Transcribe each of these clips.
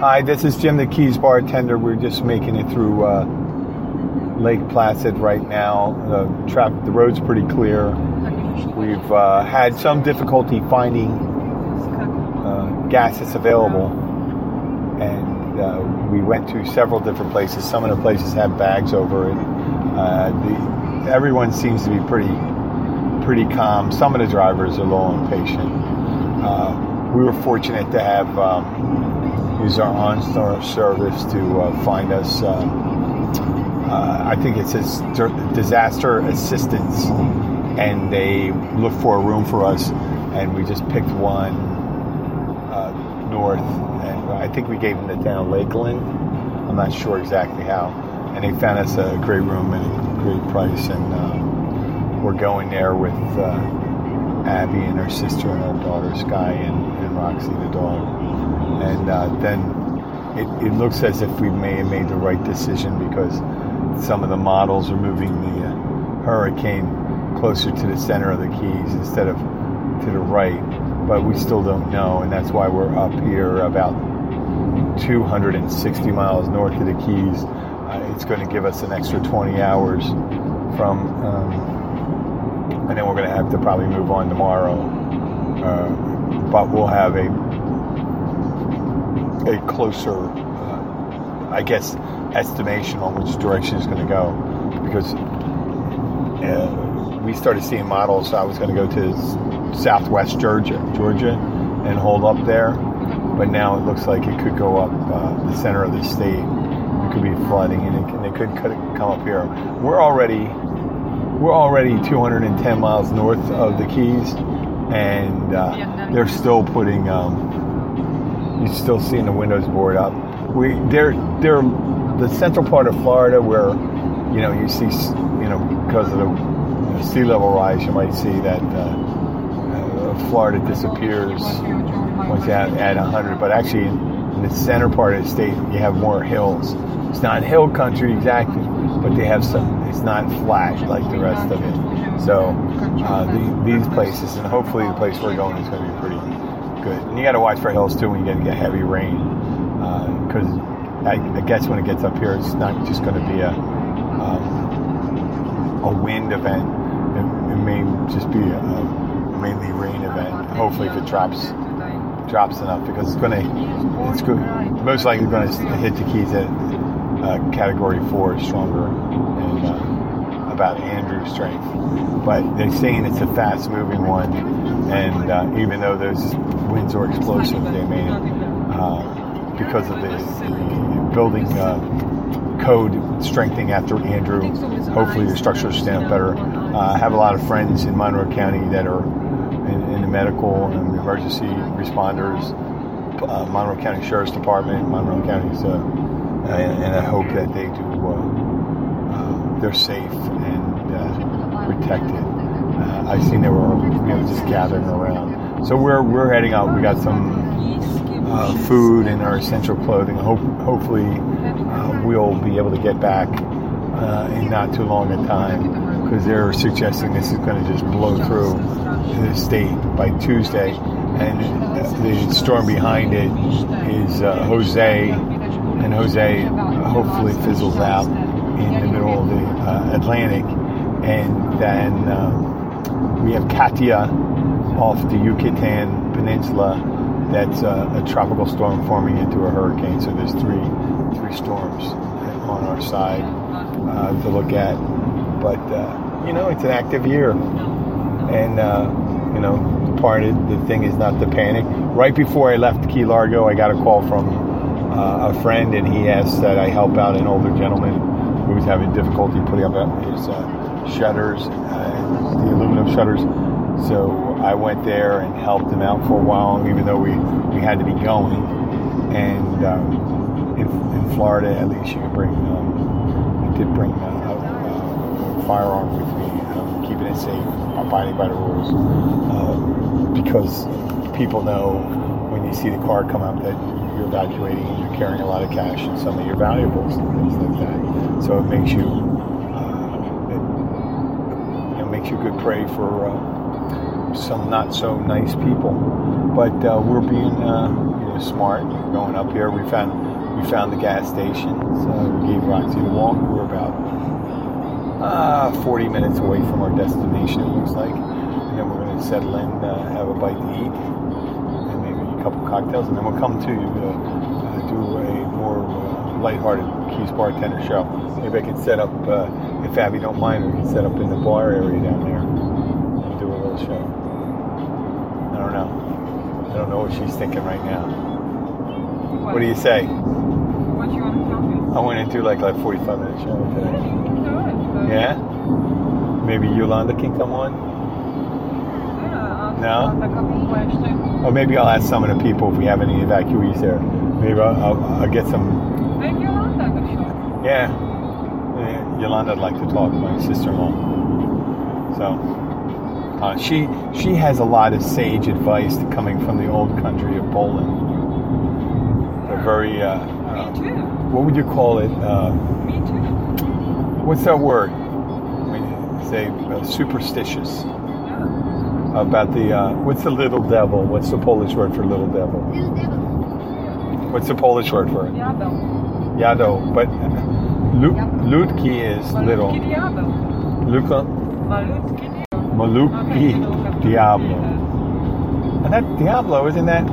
Hi, this is Jim the Keys bartender. We're just making it through uh, Lake Placid right now. The, tra- the road's pretty clear. We've uh, had some difficulty finding uh, gas that's available, and uh, we went to several different places. Some of the places have bags over it. Uh, the, everyone seems to be pretty pretty calm. Some of the drivers are a little impatient. Uh, we were fortunate to have um, use our OnStar service to uh, find us. Uh, uh, I think it says disaster assistance, and they looked for a room for us, and we just picked one uh, north, and I think we gave them the town Lakeland. I'm not sure exactly how, and they found us a great room and a great price, and uh, we're going there with. Uh, Abby and her sister and her daughter Sky and, and Roxy the dog. And uh, then it, it, looks as if we may have made the right decision because some of the models are moving the uh, hurricane closer to the center of the keys instead of to the right. But we still don't know, and that's why we're up here about 260 miles north of the Keys. Uh, it's going to give us an extra 20 hours from. Um, and then we're going to have to probably move on tomorrow. Uh, but we'll have a a closer, uh, I guess, estimation on which direction it's going to go because uh, we started seeing models. I was going to go to Southwest Georgia, Georgia, and hold up there, but now it looks like it could go up uh, the center of the state. It could be flooding, and it, and it could come up here. We're already we're already 210 miles north of the Keys, and uh, they're still putting. Um, you're still seeing the windows board up. We they're they're the central part of Florida where you know you see you know because of the you know, sea level rise, you might see that uh, uh, Florida disappears once you add, add 100. But actually, the center part of the state, you have more hills. It's not hill country exactly, but they have some. It's not flat like the rest of it. So uh, the, these places, and hopefully the place we're going is going to be pretty good. And you got to watch for hills too when you get, get heavy rain, because uh, I, I, guess when it gets up here, it's not just going to be a um, a wind event. It, it, may just be a, a mainly rain event. Hopefully, if it drops drops enough because it's going to it's good most likely going to hit the keys at uh, category four stronger and uh, about Andrew's strength. But they're saying it's a fast moving one, and uh, even though those winds are explosive, they may, uh, because of the, the building uh, code strengthening after Andrew, hopefully the structures stand up better. Uh, I have a lot of friends in Monroe County that are medical and emergency responders. Monroe County Sheriff's Department, Monroe County's and, and I hope that they do. Uh, uh, they're safe and uh, protected. Uh, I've seen they were you know just gathering around. So we're we're heading out. We got some uh, food and our essential clothing. Hope hopefully uh, we'll be able to get back in not too long a time because they're suggesting this is going to just blow through the state by Tuesday. And the storm behind it is Jose and Jose hopefully fizzles out in the middle of the uh, Atlantic, and then um, we have Katia off the Yucatan Peninsula. That's a, a tropical storm forming into a hurricane. So there's three three storms on our side uh, to look at. But uh, you know, it's an active year, and uh, you know, part of the thing is not to panic. Right before I left Key Largo, I got a call from uh, a friend, and he asked that I help out an older gentleman who was having difficulty putting up his uh, shutters, uh, the aluminum shutters. So I went there and helped him out for a while, even though we, we had to be going. And um, in, in Florida, at least you can bring, um, I did bring a firearm with me, um, keeping it safe, abiding by the rules. Uh, because people know when you see the car come up that you're evacuating and you're carrying a lot of cash and some of your valuables and things like that. So it makes you, uh, it, know, makes you good prey for uh, some not so nice people. But uh, we're being uh, you know, smart. Going up here, we found we found the gas station. So we gave Roxy a walk. We're about uh, 40 minutes away from our destination. It looks like, and then we're going to settle in, uh, have a bite to eat, and maybe a couple cocktails, and then we'll come to uh, do a more uh, lighthearted Keys bartender show. Maybe I can set up, uh, if Abby don't mind, we can set up in the bar area down there and do a little show. I don't know. I don't know what she's thinking right now. What, do you say? What you want to? I want to do like a 45 minute show today. You can do it. but- Yeah? Maybe Yolanda can come on? Yeah, No? I'll pick up a question. Or maybe I'll ask some of the people if we have any evacuees there. Maybe I'll, I'll, I'll get some. Make Yolanda show. Yeah. yeah. Yolanda'd like to talk, my sister-in-law. So, uh, she she has a lot of sage advice coming from the old country of Poland. They're very. Uh, Me uh, too. what would you call it? Uh, Me too. What's that word? You say uh, superstitious about the. Uh, what's the little devil? What's the Polish word for little devil? What's the Polish word for it? Diabeł. Yado, but Lu- Ludki is little. Malutki diabeł. Malutki diabeł. You don't have to Diablo. And that Diablo isn't that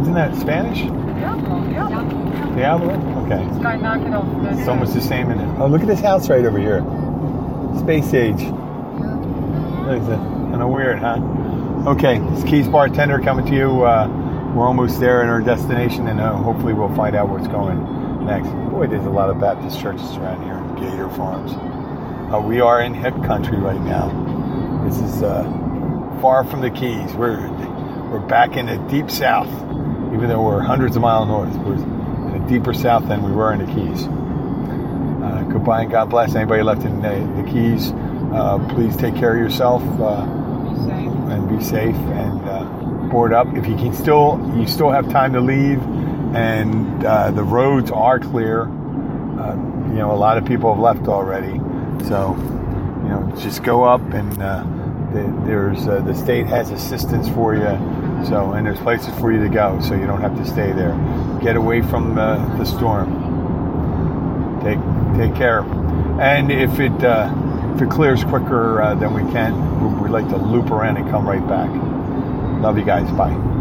isn't that Spanish? Diablo, Diablo. Diablo? Okay. This guy knock off. It's almost the same in it. Oh, look at this house right over here. Space age. Look at that. Kind of weird, huh? Okay, it's Keys Bartender coming to you. Uh, we're almost there in our destination, and uh, hopefully we'll find out what's going next. Boy, there's a lot of Baptist churches around here in Gator Farms. Uh, we are in hip country right now. This is uh, far from the Keys. We're we're back in the deep south, even though we're hundreds of miles north. We're in the deeper south than we were in the Keys. Uh, goodbye and God bless. Anybody left in the, the Keys, uh, please take care of yourself uh, and be safe and uh, board up. If you can still, you still have time to leave, and uh, the roads are clear. You know, a lot of people have left already, so you know, just go up and uh, the, there's uh, the state has assistance for you. So, and there's places for you to go, so you don't have to stay there. Get away from the storm take take care. And if it uh, if it clears quicker uh, than we can, we- we'd like to loop around and come right back. Love you guys. Bye.